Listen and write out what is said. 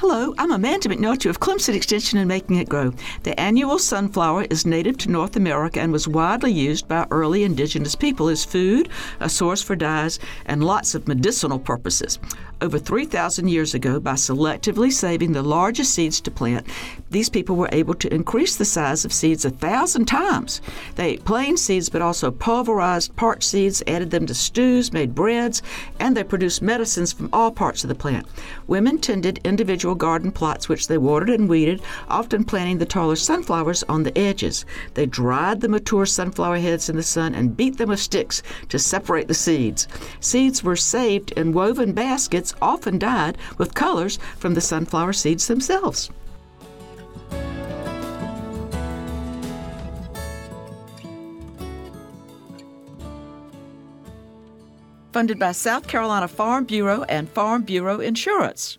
Hello, I'm Amanda McNulty of Clemson Extension and Making It Grow. The annual sunflower is native to North America and was widely used by early indigenous people as food, a source for dyes, and lots of medicinal purposes. Over 3,000 years ago, by selectively saving the largest seeds to plant, these people were able to increase the size of seeds a thousand times. They ate plain seeds, but also pulverized parched seeds, added them to stews, made breads, and they produced medicines from all parts of the plant. Women tended individual garden plots which they watered and weeded, often planting the taller sunflowers on the edges. They dried the mature sunflower heads in the sun and beat them with sticks to separate the seeds. Seeds were saved in woven baskets, often dyed with colors from the sunflower seeds themselves. Funded by South Carolina Farm Bureau and Farm Bureau Insurance.